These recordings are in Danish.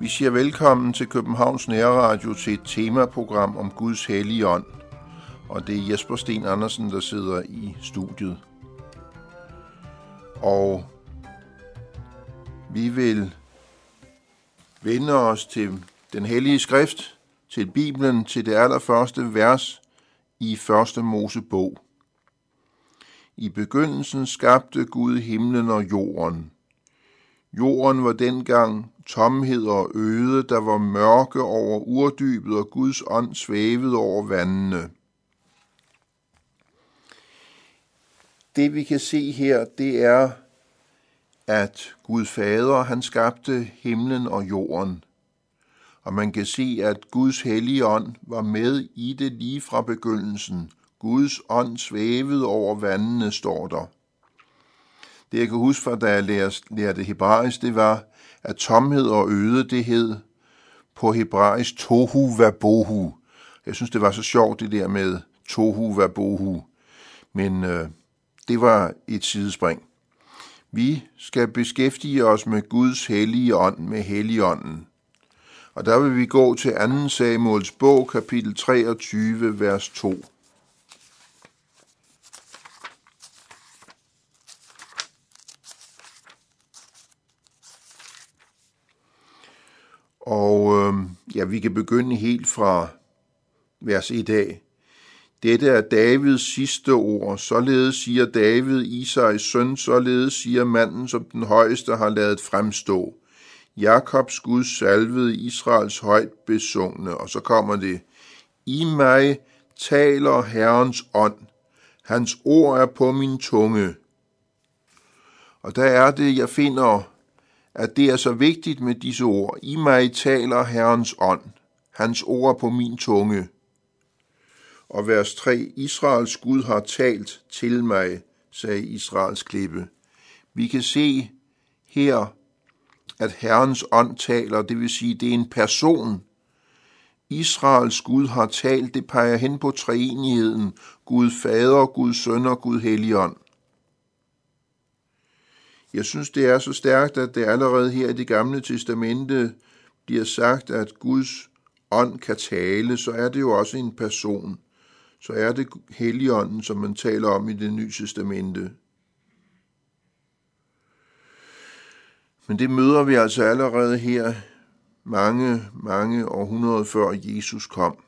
Vi siger velkommen til Københavns Nærradio til et temaprogram om Guds hellige ånd. Og det er Jesper Sten Andersen, der sidder i studiet. Og vi vil vende os til den hellige skrift, til Bibelen, til det allerførste vers i første Mosebog. I begyndelsen skabte Gud himlen og jorden. Jorden var dengang tomhed og øde, der var mørke over urdybet, og Guds ånd svævede over vandene. Det vi kan se her, det er, at Gud Fader, han skabte himlen og jorden. Og man kan se, at Guds hellige ånd var med i det lige fra begyndelsen. Guds ånd svævede over vandene, står der. Det jeg kan huske fra, da jeg lærte hebraisk, det var, at tomhed og øde, det hed på hebraisk tohu vabohu. Jeg synes, det var så sjovt, det der med tohu vabohu. Men øh, det var et sidespring. Vi skal beskæftige os med Guds hellige ånd, med helligånden. Og der vil vi gå til 2. Samuels bog, kapitel 23, vers 2. Og øh, ja, vi kan begynde helt fra vers 1 af. Dette er Davids sidste ord. Således siger David, Isais søn, således siger manden, som den højeste har lavet fremstå. Jakobs Gud salvede Israels højt besungne. Og så kommer det. I mig taler Herrens ånd. Hans ord er på min tunge. Og der er det, jeg finder at det er så vigtigt med disse ord. I mig taler Herrens ånd, hans ord er på min tunge. Og vers 3. Israels Gud har talt til mig, sagde Israels klippe. Vi kan se her, at Herrens ånd taler, det vil sige, det er en person. Israels Gud har talt, det peger hen på treenigheden, Gud Fader, Gud Søn og Gud Helligånd. Jeg synes, det er så stærkt, at det allerede her i det gamle testamente bliver sagt, at Guds ånd kan tale, så er det jo også en person. Så er det Helligånden, som man taler om i det nye testamente. Men det møder vi altså allerede her mange, mange århundreder før Jesus kom.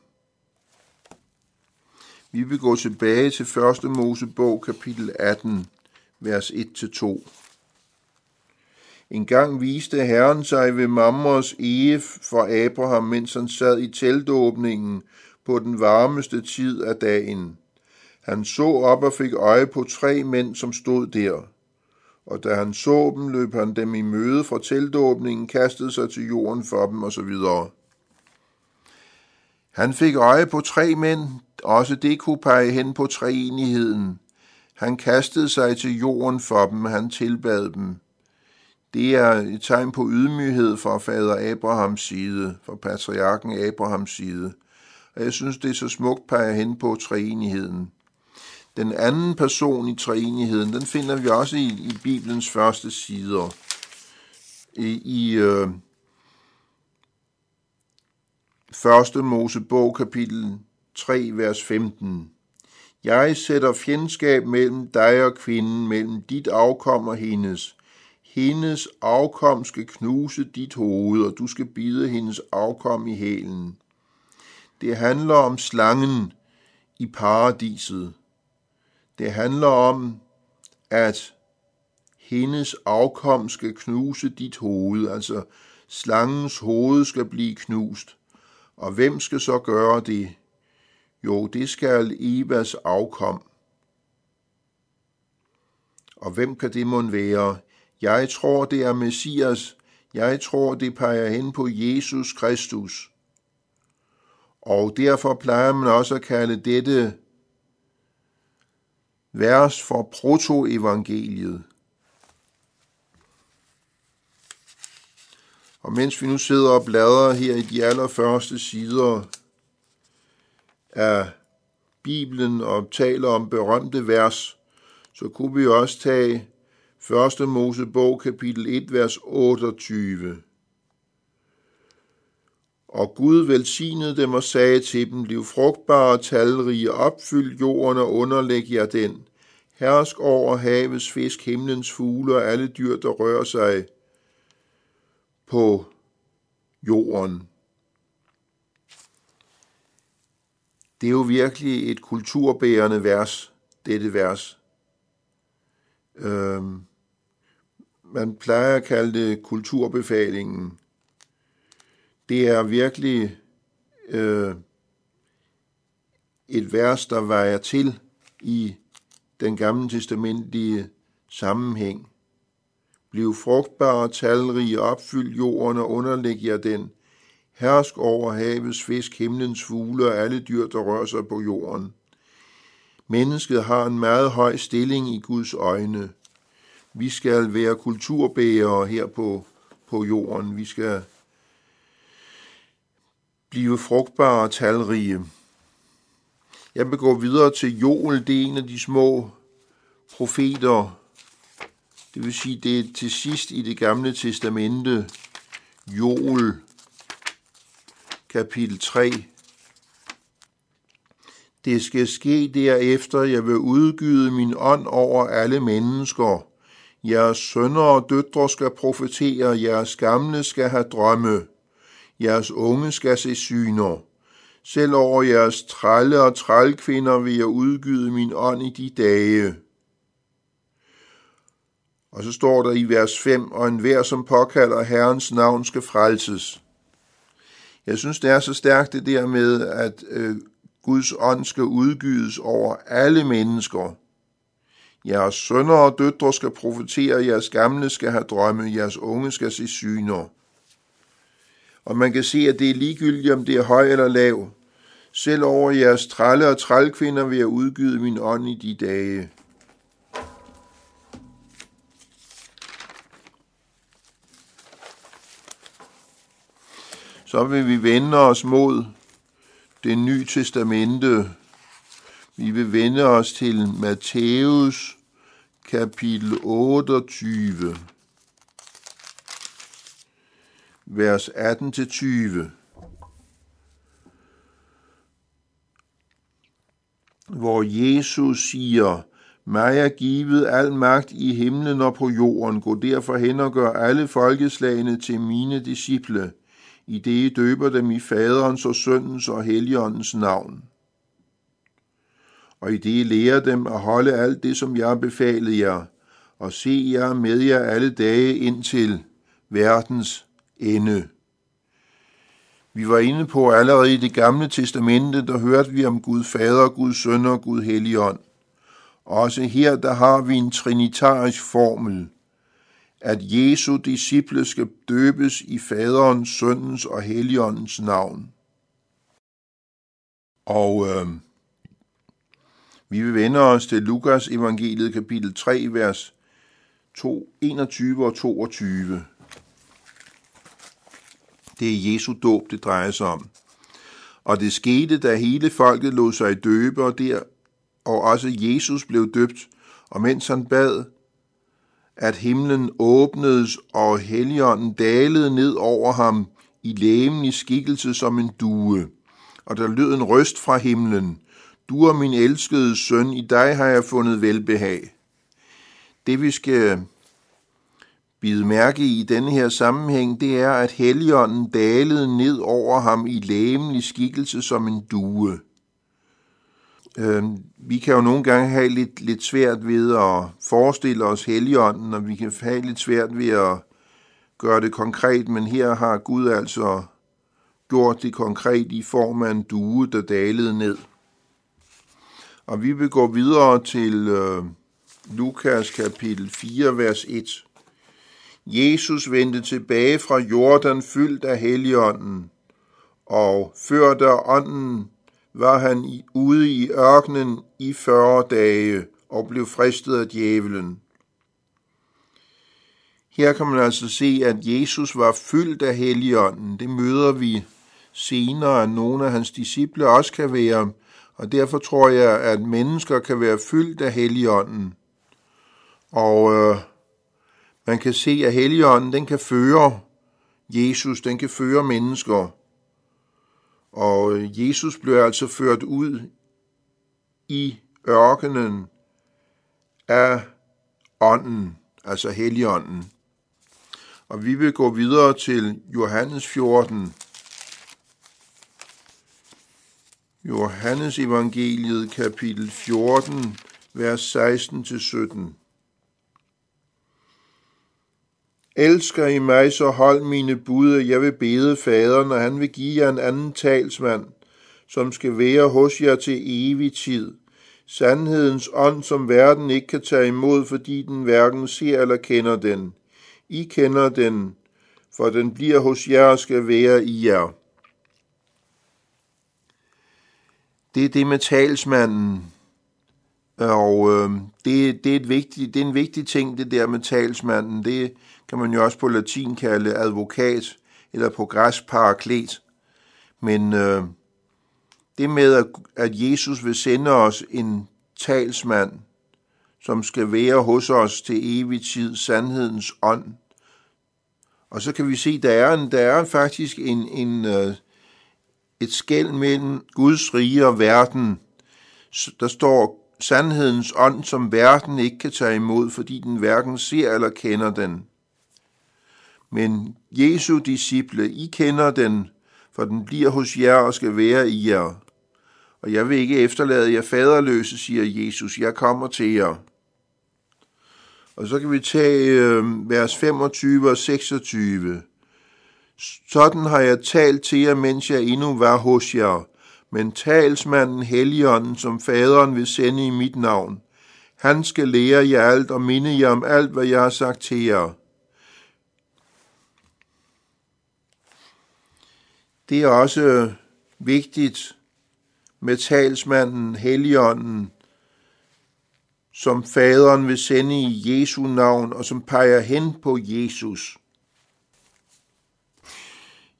Vi vil gå tilbage til 1. Mosebog kapitel 18, vers 1-2. En gang viste Herren sig ved Mamres ege for Abraham, mens han sad i teltåbningen på den varmeste tid af dagen. Han så op og fik øje på tre mænd, som stod der. Og da han så dem, løb han dem i møde fra teltåbningen, kastede sig til jorden for dem osv. Han fik øje på tre mænd, også det kunne pege hen på treenigheden. Han kastede sig til jorden for dem, han tilbad dem. Det er et tegn på ydmyghed fra fader Abrahams side, fra patriarken Abrahams side. Og jeg synes, det er så smukt peger hen på treenigheden. Den anden person i treenigheden, den finder vi også i, i Bibelens første sider. I, i øh, første Mosebog, kapitel 3, vers 15. Jeg sætter fjendskab mellem dig og kvinden, mellem dit afkom og hendes hendes afkom skal knuse dit hoved, og du skal bide hendes afkom i hælen. Det handler om slangen i paradiset. Det handler om, at hendes afkom skal knuse dit hoved, altså slangens hoved skal blive knust. Og hvem skal så gøre det? Jo, det skal Evas afkom. Og hvem kan det måtte være? Jeg tror, det er Messias. Jeg tror, det peger hen på Jesus Kristus. Og derfor plejer man også at kalde dette vers for protoevangeliet. Og mens vi nu sidder og bladrer her i de allerførste sider af Bibelen og taler om berømte vers, så kunne vi også tage 1. Mosebog kapitel 1, vers 28. Og Gud velsignede dem og sagde til dem, Bliv frugtbare og talrige, opfyld jorden og underlæg jer den. Hersk over havets fisk, himlens fugle og alle dyr, der rører sig på jorden. Det er jo virkelig et kulturbærende vers, dette vers. Øhm, man plejer at kalde det kulturbefalingen. Det er virkelig øh, et vers, der vejer til i den gamle testamentlige sammenhæng. Bliv frugtbare, talrige, opfyld jorden og underlæg jer den. Hersk over havets fisk, himlens fugle og alle dyr, der rører sig på jorden. Mennesket har en meget høj stilling i Guds øjne. Vi skal være kulturbærere her på, på jorden. Vi skal blive frugtbare og talrige. Jeg vil gå videre til Joel. Det er en af de små profeter. Det vil sige, det er til sidst i det gamle testamente. Joel, kapitel 3. Det skal ske derefter, jeg vil udgyde min ånd over alle mennesker. Jeres sønner og døtre skal profetere, jeres gamle skal have drømme, jeres unge skal se syner. Selv over jeres trælle og trælkvinder vil jeg udgyde min ånd i de dage. Og så står der i vers 5, og enhver, som påkalder Herrens navn, skal frelses. Jeg synes, det er så stærkt det der med, at øh, Guds ånd skal udgydes over alle mennesker. Jeres sønner og døtre skal profetere, jeres gamle skal have drømme, jeres unge skal se syner. Og man kan se, at det er ligegyldigt, om det er høj eller lav. Selv over jeres trælle og trælkvinder vil jeg udgyde min ånd i de dage. Så vil vi vende os mod det nye testamente. Vi vil vende os til Matthæus kapitel 28, vers 18-20. hvor Jesus siger, mig er givet al magt i himlen og på jorden. Gå derfor hen og gør alle folkeslagene til mine disciple, i det I døber dem i faderens og søndens og helligåndens navn. Og i det I lærer dem at holde alt det, som jeg befalede jer, og se jer med jer alle dage indtil verdens ende. Vi var inde på allerede i det gamle testamente, der hørte vi om Gud Fader, Gud Søn og Gud Helligånd. Også her, der har vi en trinitarisk formel, at Jesu disciple skal døbes i Faderens, Søndens og Helligåndens navn. Og øh, vi vil vende os til Lukas evangeliet kapitel 3, vers 2, 21 og 22. Det er Jesu dåb, det drejer sig om. Og det skete, da hele folket lod sig døbe, og, der, og også Jesus blev døbt, og mens han bad, at himlen åbnedes, og helligånden dalede ned over ham i lægemlig skikkelse som en due. Og der lød en røst fra himlen. Du er min elskede søn, i dig har jeg fundet velbehag. Det vi skal bide mærke i denne her sammenhæng, det er, at Helligånden dalede ned over ham i lægemlig skikkelse som en due. Øh, vi kan jo nogle gange have lidt, lidt svært ved at forestille os Helligånden, og vi kan have lidt svært ved at gøre det konkret, men her har Gud altså gjort det konkret i form af en due, der dalede ned. Og vi vil gå videre til øh, Lukas kapitel 4, vers 1. Jesus vendte tilbage fra Jordan fyldt af Helligånden, og før der ånden var han ude i ørkenen i 40 dage og blev fristet af djævelen. Her kan man altså se, at Jesus var fyldt af Helligånden. Det møder vi senere, at nogle af hans disciple også kan være, Og derfor tror jeg, at mennesker kan være fyldt af Helligånden. Og øh, man kan se, at Helligånden den kan føre Jesus, den kan føre mennesker. Og øh, Jesus blev altså ført ud i ørkenen af ånden, altså Helligånden. Og vi vil gå videre til Johannes 14. Johannes evangeliet kapitel 14, vers 16-17. Elsker I mig, så hold mine bud, jeg vil bede faderen, og han vil give jer en anden talsmand, som skal være hos jer til evig tid. Sandhedens ånd, som verden ikke kan tage imod, fordi den hverken ser eller kender den. I kender den, for den bliver hos jer og skal være i jer. Det er det med talsmanden, og øh, det, det, er et vigtigt, det er en vigtig ting, det der med talsmanden. Det kan man jo også på latin kalde advokat, eller på græs paraklet. Men øh, det med, at, at Jesus vil sende os en talsmand, som skal være hos os til evig tid, sandhedens ånd. Og så kan vi se, der er, en, der er faktisk en, en, øh, et skæld mellem Guds rige og verden. Der står sandhedens ånd, som verden ikke kan tage imod, fordi den hverken ser eller kender den. Men Jesu disciple, I kender den, for den bliver hos jer og skal være i jer. Og jeg vil ikke efterlade jer faderløse, siger Jesus, jeg kommer til jer. Og så kan vi tage øh, vers 25 og 26. Sådan har jeg talt til jer, mens jeg endnu var hos jer. Men talsmanden Helligånden, som faderen vil sende i mit navn, han skal lære jer alt og minde jer om alt, hvad jeg har sagt til jer. Det er også øh, vigtigt med talsmanden Helligånden, som faderen vil sende i Jesu navn, og som peger hen på Jesus.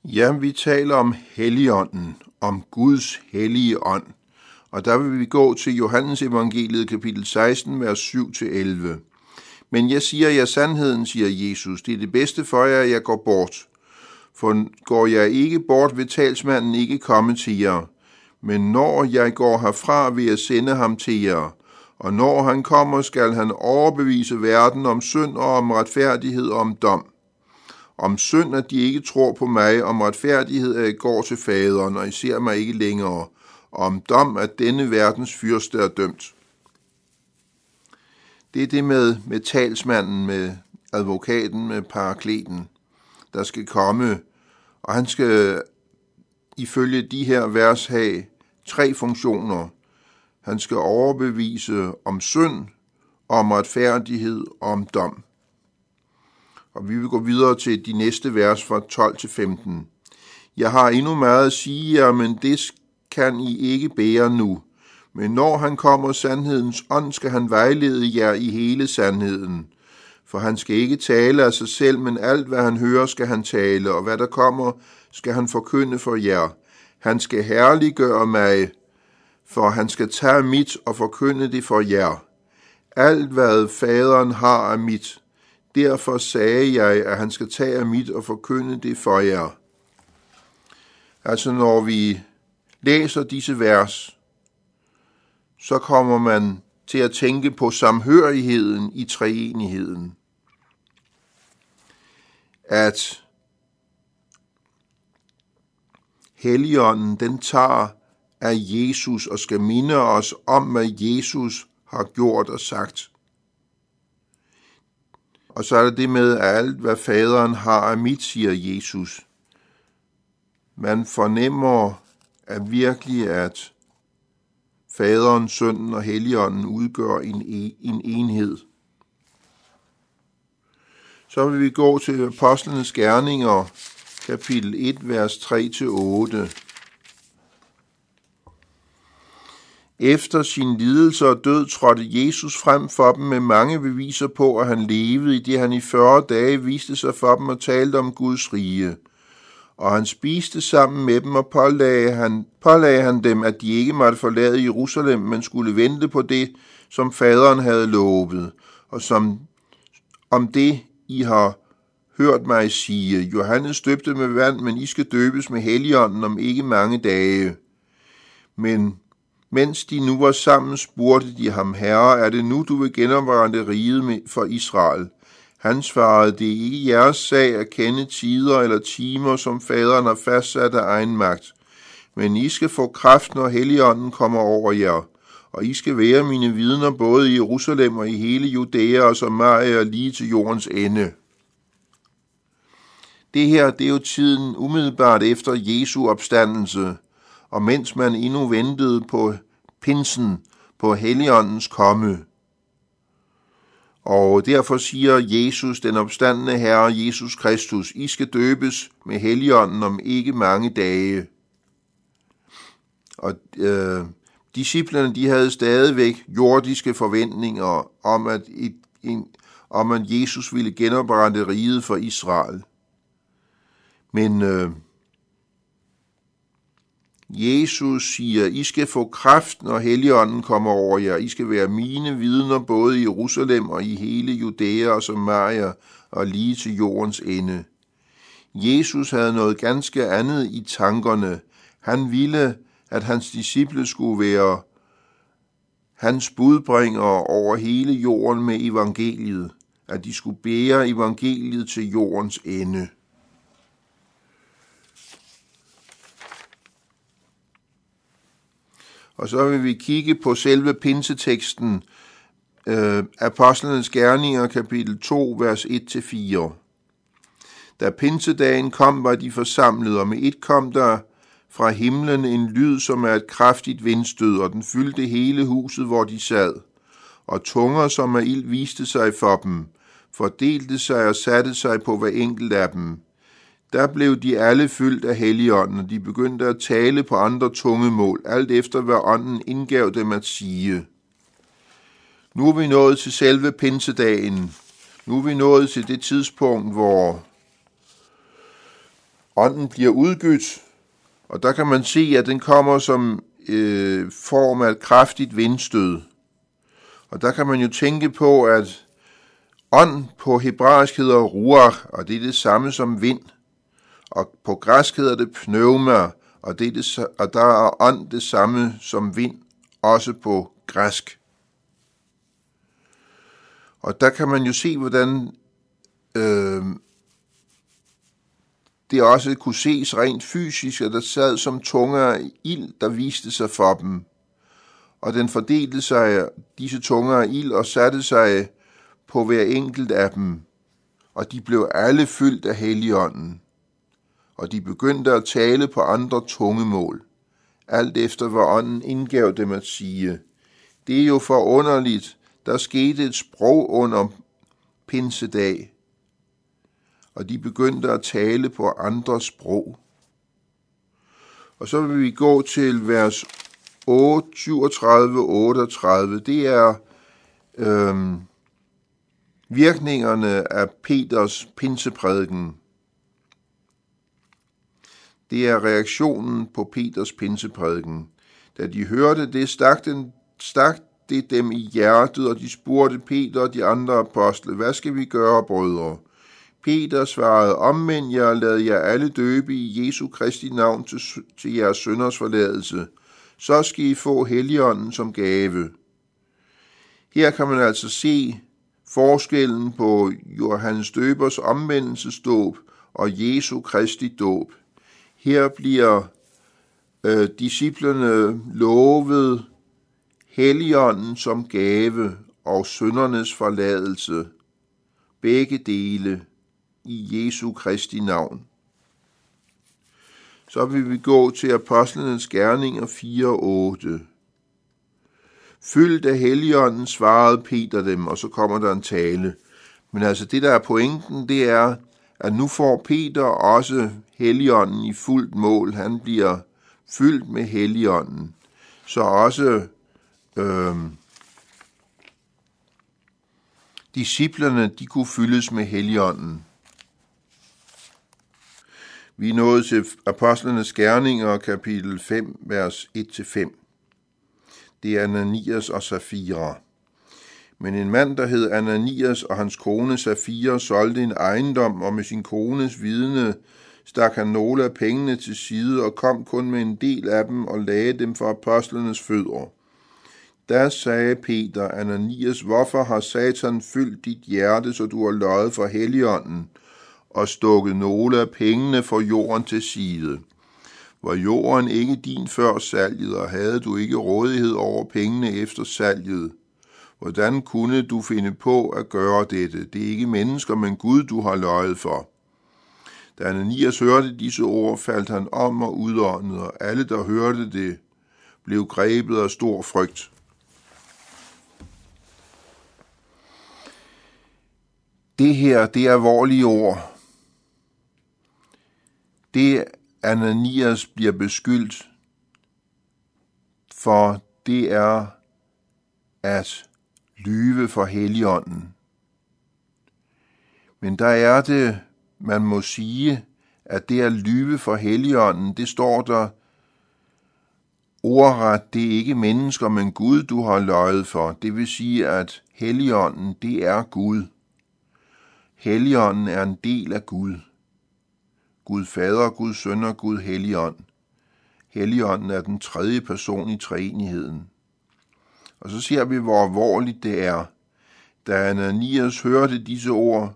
Ja, vi taler om Helligånden, om Guds hellige ånd. Og der vil vi gå til Johannes evangeliet kapitel 16, vers 7-11. Men jeg siger jer sandheden, siger Jesus. Det er det bedste for jer, at jeg går bort. For går jeg ikke bort, vil talsmanden ikke komme til jer. Men når jeg går herfra, vil jeg sende ham til jer. Og når han kommer, skal han overbevise verden om synd og om retfærdighed og om dom. Om synd, at de ikke tror på mig, om retfærdighed, at jeg går til faderen, og I ser mig ikke længere. Og om dom, at denne verdens fyrste er dømt. Det er det med, med talsmanden, med advokaten, med parakleten, der skal komme, og han skal ifølge de her vers have tre funktioner. Han skal overbevise om synd, om retfærdighed og om dom. Og vi vil gå videre til de næste vers fra 12 til 15. Jeg har endnu meget at sige jer, men det kan I ikke bære nu. Men når han kommer sandhedens ånd, skal han vejlede jer i hele sandheden. For han skal ikke tale af sig selv, men alt hvad han hører, skal han tale, og hvad der kommer, skal han forkynde for jer. Han skal herliggøre mig, for han skal tage mit og forkynde det for jer. Alt hvad faderen har er mit. Derfor sagde jeg, at han skal tage af mit og forkynde det for jer. Altså når vi læser disse vers, så kommer man til at tænke på samhørigheden i treenigheden. At Helligånden, den tager af Jesus og skal minde os om, hvad Jesus har gjort og sagt. Og så er der det med, at alt, hvad faderen har af mit, siger Jesus. Man fornemmer at virkelig, at faderen, sønnen og helligånden udgør en, e, en enhed. Så vil vi gå til Apostlenes Gerninger, kapitel 1, vers 3-8. Efter sin lidelse og død trådte Jesus frem for dem med mange beviser på, at han levede, i det han i 40 dage viste sig for dem og talte om Guds rige og han spiste sammen med dem, og pålagde han, pålagde han dem, at de ikke måtte forlade Jerusalem, men skulle vente på det, som faderen havde lovet, og som om det, I har hørt mig sige, Johannes døbte med vand, men I skal døbes med heligånden om ikke mange dage. Men mens de nu var sammen, spurgte de ham, Herre, er det nu, du vil genoprette riget for Israel? Han svarede, det er ikke jeres sag at kende tider eller timer, som faderen har fastsat af egen magt. Men I skal få kraft, når Helligånden kommer over jer, og I skal være mine vidner både i Jerusalem og i hele Judæa og Samaria lige til jordens ende. Det her, det er jo tiden umiddelbart efter Jesu opstandelse, og mens man endnu ventede på pinsen, på Helligåndens komme. Og derfor siger Jesus, den opstandende Herre Jesus Kristus, I skal døbes med Helligånden om ikke mange dage. Og øh, disciplerne, de havde stadigvæk jordiske forventninger om, at, et, en, om at Jesus ville genoprette riget for Israel. Men øh, Jesus siger, I skal få kraft, når Helligånden kommer over jer. I skal være mine vidner både i Jerusalem og i hele Judæa og Samaria og lige til jordens ende. Jesus havde noget ganske andet i tankerne. Han ville, at hans disciple skulle være hans budbringere over hele jorden med evangeliet, at de skulle bære evangeliet til jordens ende. Og så vil vi kigge på selve pinseteksten, øh, Apostlenes Gerninger, kapitel 2, vers 1-4. Da pinsedagen kom, var de forsamlet, og med et kom der fra himlen en lyd, som er et kraftigt vindstød, og den fyldte hele huset, hvor de sad. Og tunger, som er ild, viste sig for dem, fordelte sig og satte sig på hver enkelt af dem. Der blev de alle fyldt af helligånden, og de begyndte at tale på andre tungemål, alt efter hvad ånden indgav dem at sige. Nu er vi nået til selve pinsedagen. Nu er vi nået til det tidspunkt, hvor ånden bliver udgydt, og der kan man se, at den kommer som øh, form af et kraftigt vindstød. Og der kan man jo tænke på, at ånd på hebraisk hedder ruach, og det er det samme som vind og på græsk hedder det pneuma, og, det er det, og der er ånd det samme som vind, også på græsk. Og der kan man jo se, hvordan øh, det også kunne ses rent fysisk, at der sad som tunger ild, der viste sig for dem. Og den fordelte sig, disse tunger ild, og satte sig på hver enkelt af dem. Og de blev alle fyldt af Helligånden og de begyndte at tale på andre tungemål, alt efter hvad ånden indgav dem at sige. Det er jo forunderligt, der skete et sprog under pinsedag, og de begyndte at tale på andre sprog. Og så vil vi gå til vers 37-38. Det er øhm, virkningerne af Peters pinseprædiken. Det er reaktionen på Peters pinseprædiken. Da de hørte det, stak, den, stak det dem i hjertet, og de spurgte Peter og de andre apostle, hvad skal vi gøre, brødre? Peter svarede, omvend jer og lad jer alle døbe i Jesu Kristi navn til, til jeres sønders forladelse. Så skal I få Helligånden som gave. Her kan man altså se forskellen på Johannes Døbers omvendelsesdåb og Jesu Kristi dåb. Her bliver øh, disciplerne lovet Helligånden som gave og søndernes forladelse, begge dele i Jesu Kristi navn. Så vil vi gå til Apostlenes Gerninger 4.8. Fyldt af Helligånden svarede Peter dem, og så kommer der en tale. Men altså det, der er pointen, det er, at nu får Peter også Helligånden i fuldt mål. Han bliver fyldt med Helligånden. Så også øh, disciplerne, de kunne fyldes med Helligånden. Vi er nået til Apostlenes Gerninger, kapitel 5, vers 1-5. Det er Ananias og Safira. Men en mand, der hed Ananias og hans kone Safira, solgte en ejendom, og med sin kones vidne stak han nogle af pengene til side og kom kun med en del af dem og lagde dem for apostlenes fødder. Da sagde Peter, Ananias, hvorfor har Satan fyldt dit hjerte, så du har løjet for Helligånden og stukket nogle af pengene for jorden til side? Var jorden ikke din før salget, og havde du ikke rådighed over pengene efter salget? Hvordan kunne du finde på at gøre dette? Det er ikke mennesker, men Gud, du har løjet for. Da Ananias hørte disse ord, faldt han om og udåndede, og alle, der hørte det, blev grebet af stor frygt. Det her, det er alvorlige ord. Det Ananias bliver beskyldt for, det er at lyve for Helligånden. Men der er det, man må sige, at det at lyve for Helligånden, det står der ordret, det er ikke mennesker, men Gud, du har løjet for. Det vil sige, at Helligånden, det er Gud. Helligånden er en del af Gud. Gud Fader, Gud Søn og Gud Helligånd. Helligånden er den tredje person i treenigheden. Og så ser vi, hvor alvorligt det er. Da Ananias hørte disse ord,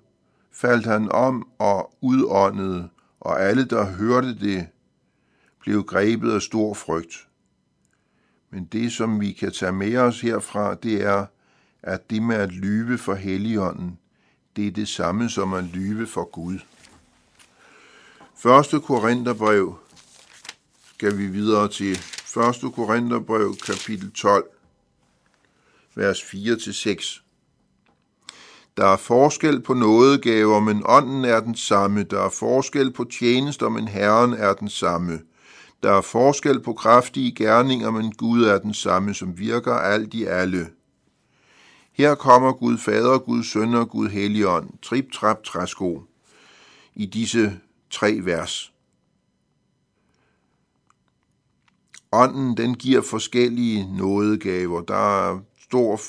faldt han om og udåndede, og alle, der hørte det, blev grebet af stor frygt. Men det, som vi kan tage med os herfra, det er, at det med at lyve for Helligånden, det er det samme som at lyve for Gud. 1. Korintherbrev skal vi videre til. 1. Korintherbrev, kapitel 12, vers 4-6. Der er forskel på nådegaver, men ånden er den samme. Der er forskel på tjenester, men Herren er den samme. Der er forskel på kraftige gerninger, men Gud er den samme, som virker alt i alle. Her kommer Gud Fader, Gud Søn og Gud Helligånd, trip, trap, træsko, i disse tre vers. Ånden, den giver forskellige nådegaver. Der er stor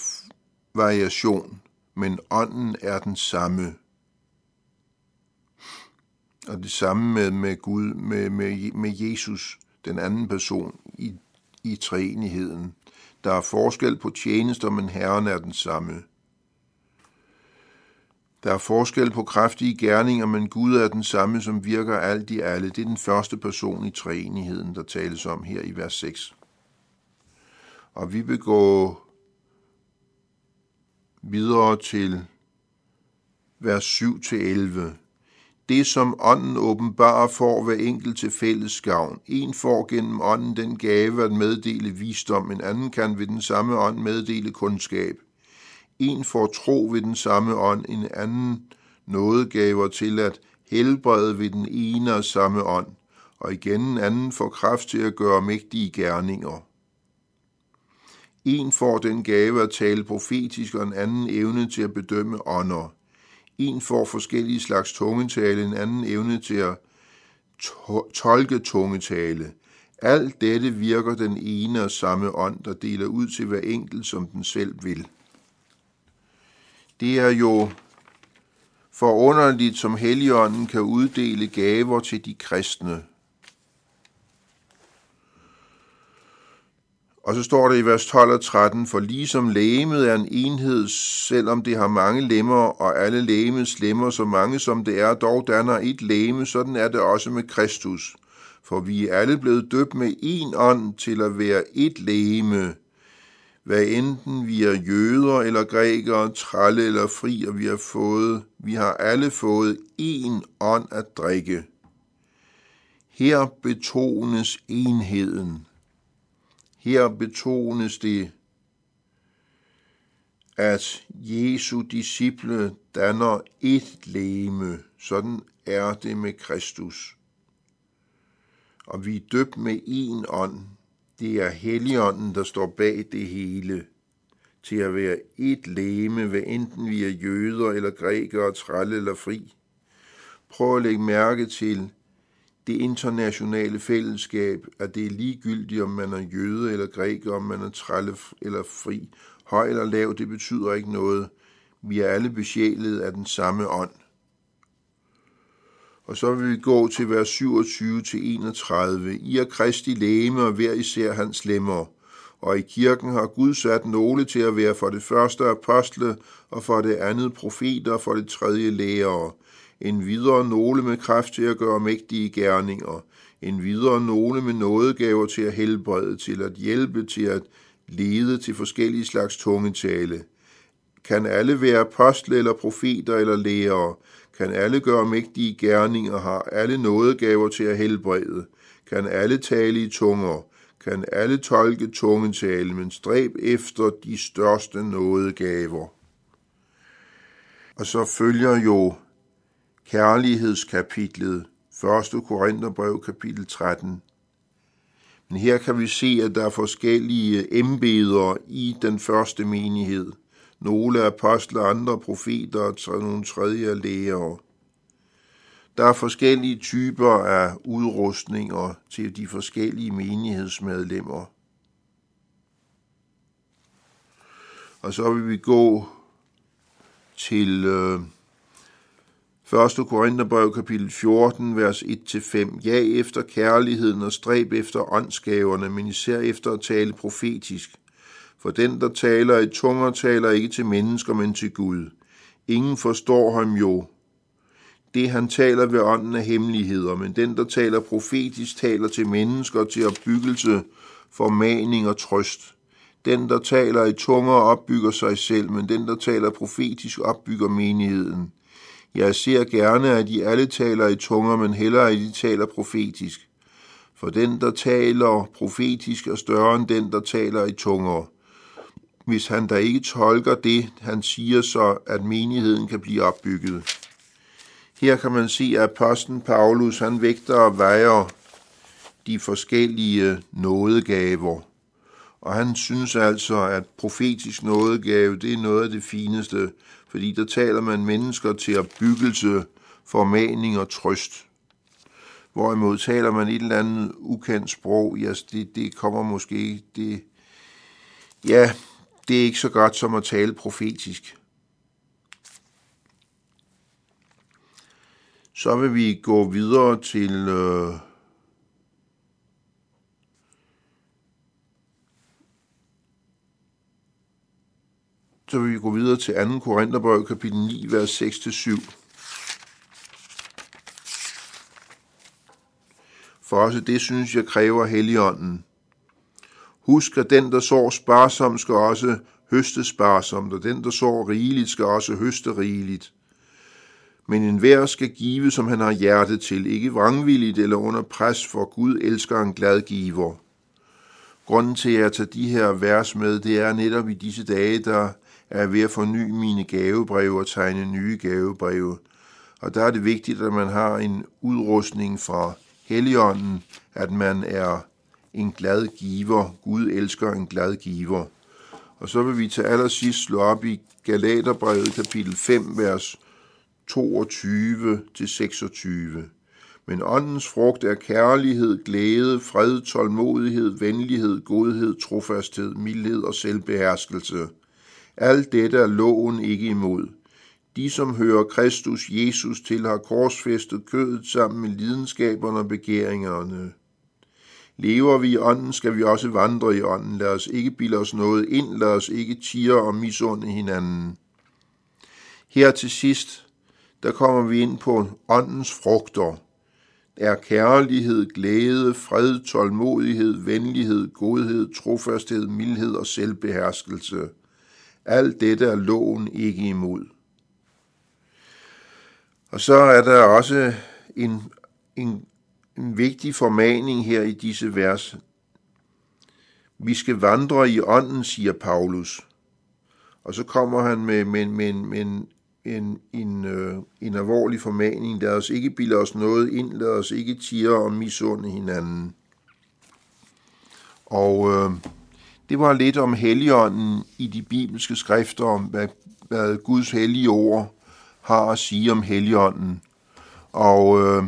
variation, men ånden er den samme. Og det samme med, med Gud, med, med, med Jesus, den anden person i, i treenigheden. Der er forskel på tjenester, men Herren er den samme. Der er forskel på kraftige gerninger, men Gud er den samme, som virker alt i alle. Det er den første person i treenigheden, der tales om her i vers 6. Og vi vil gå videre til vers 7-11. Det, som ånden åbenbarer, får hver enkelt til fælles gavn. En får gennem ånden den gave at meddele visdom, en anden kan ved den samme ånd meddele kundskab. En får tro ved den samme ånd, en anden nådegaver til at helbrede ved den ene og samme ånd, og igen en anden får kraft til at gøre mægtige gerninger. En får den gave at tale profetisk, og en anden evne til at bedømme ånder. En får forskellige slags tungetale, en anden evne til at tolke tungetale. Alt dette virker den ene og samme ånd, der deler ud til hver enkelt, som den selv vil. Det er jo forunderligt, som Helligånden kan uddele gaver til de kristne. Og så står det i vers 12 og 13, for ligesom lægemet er en enhed, selvom det har mange lemmer, og alle lægemets lemmer, så mange som det er, dog danner et læme, sådan er det også med Kristus. For vi er alle blevet døbt med én ånd til at være et lægeme, hvad enten vi er jøder eller grækere, tralle eller fri, og vi har fået, vi har alle fået én ånd at drikke. Her betones enheden. Her betones det, at Jesu disciple danner et læme. Sådan er det med Kristus. Og vi er døbt med en ånd. Det er Helligånden, der står bag det hele. Til at være et læme, hvad enten vi er jøder eller grækere, trælle eller fri. Prøv at lægge mærke til det internationale fællesskab, at det er ligegyldigt, om man er jøde eller græker, om man er trælle eller fri, høj eller lav, det betyder ikke noget. Vi er alle besjælet af den samme ånd. Og så vil vi gå til vers 27-31. I er Kristi læme og hver især hans lemmer. Og i kirken har Gud sat nogle til at være for det første apostle, og for det andet profeter, og for det tredje lærere. En videre nogle med kraft til at gøre mægtige gerninger. En videre nogle med nådegaver til at helbrede, til at hjælpe, til at lede til forskellige slags tungetale. Kan alle være apostle eller profeter eller lærere? Kan alle gøre mægtige gerninger? Har alle nådegaver til at helbrede? Kan alle tale i tunger? Kan alle tolke tungetale, men stræb efter de største nådegaver? Og så følger jo kærlighedskapitlet, 1. Korintherbrev kapitel 13. Men her kan vi se, at der er forskellige embeder i den første menighed. Nogle er apostler, andre profeter og nogle tredje læger. Der er forskellige typer af udrustninger til de forskellige menighedsmedlemmer. Og så vil vi gå til øh, 1. Korintherbrev kapitel 14, vers 1-5. Ja, efter kærligheden og stræb efter åndsgaverne, men især efter at tale profetisk. For den, der taler i tunger, taler ikke til mennesker, men til Gud. Ingen forstår ham jo. Det, han taler ved ånden af hemmeligheder, men den, der taler profetisk, taler til mennesker til opbyggelse, formaning og trøst. Den, der taler i tunger, opbygger sig selv, men den, der taler profetisk, opbygger menigheden. Jeg ser gerne, at de alle taler i tunger, men hellere, at de taler profetisk. For den, der taler profetisk, er større end den, der taler i tunger. Hvis han da ikke tolker det, han siger så, at menigheden kan blive opbygget. Her kan man se, at apostlen Paulus, han vægter og vejer de forskellige nådegaver. Og han synes altså, at profetisk nådegave, det er noget af det fineste, fordi der taler man mennesker til opbyggelse, formaning og trøst. Hvorimod taler man et eller andet ukendt sprog, ja, det, det kommer måske, det, ja, det er ikke så godt som at tale profetisk. Så vil vi gå videre til øh, Så vil vi gå videre til 2. Korintherbrev, kapitel 9, vers 6-7. For også det synes jeg kræver Helligånden. Husk, at den, der sår sparsomt, skal også høste sparsomt, og den, der sår rigeligt, skal også høste rigeligt. Men enhver skal give, som han har hjertet til, ikke vrangvilligt eller under pres, for Gud elsker en glad giver. Grunden til, at jeg tager de her vers med, det er netop i disse dage, der er ved at forny mine gavebreve og tegne nye gavebreve. Og der er det vigtigt, at man har en udrustning fra Helligånden, at man er en glad giver. Gud elsker en glad giver. Og så vil vi til allersidst slå op i Galaterbrevet kapitel 5, vers 22-26. Men åndens frugt er kærlighed, glæde, fred, tålmodighed, venlighed, godhed, trofasthed, mildhed og selvbeherskelse – alt dette er loven ikke imod. De, som hører Kristus Jesus til, har korsfæstet kødet sammen med lidenskaberne og begæringerne. Lever vi i ånden, skal vi også vandre i ånden. Lad os ikke bilde os noget ind, lad os ikke tire og misunde hinanden. Her til sidst, der kommer vi ind på åndens frugter. Er kærlighed, glæde, fred, tålmodighed, venlighed, godhed, trofasthed, mildhed og selvbeherskelse – alt dette er loven ikke imod. Og så er der også en, en, en vigtig formaning her i disse vers. Vi skal vandre i ånden, siger Paulus. Og så kommer han med, med, med, med en, en, en, øh, en alvorlig formaning. Lad os ikke bilde os noget ind, lad os ikke tire og misunde hinanden. Og øh, det var lidt om helligånden i de bibelske skrifter, om hvad, hvad Guds hellige ord har at sige om helligånden. Og øh,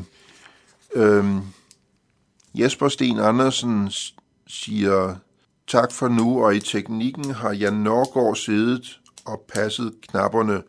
øh, Jesper Sten Andersen siger, tak for nu, og i teknikken har jeg nok Norgård siddet og passet knapperne.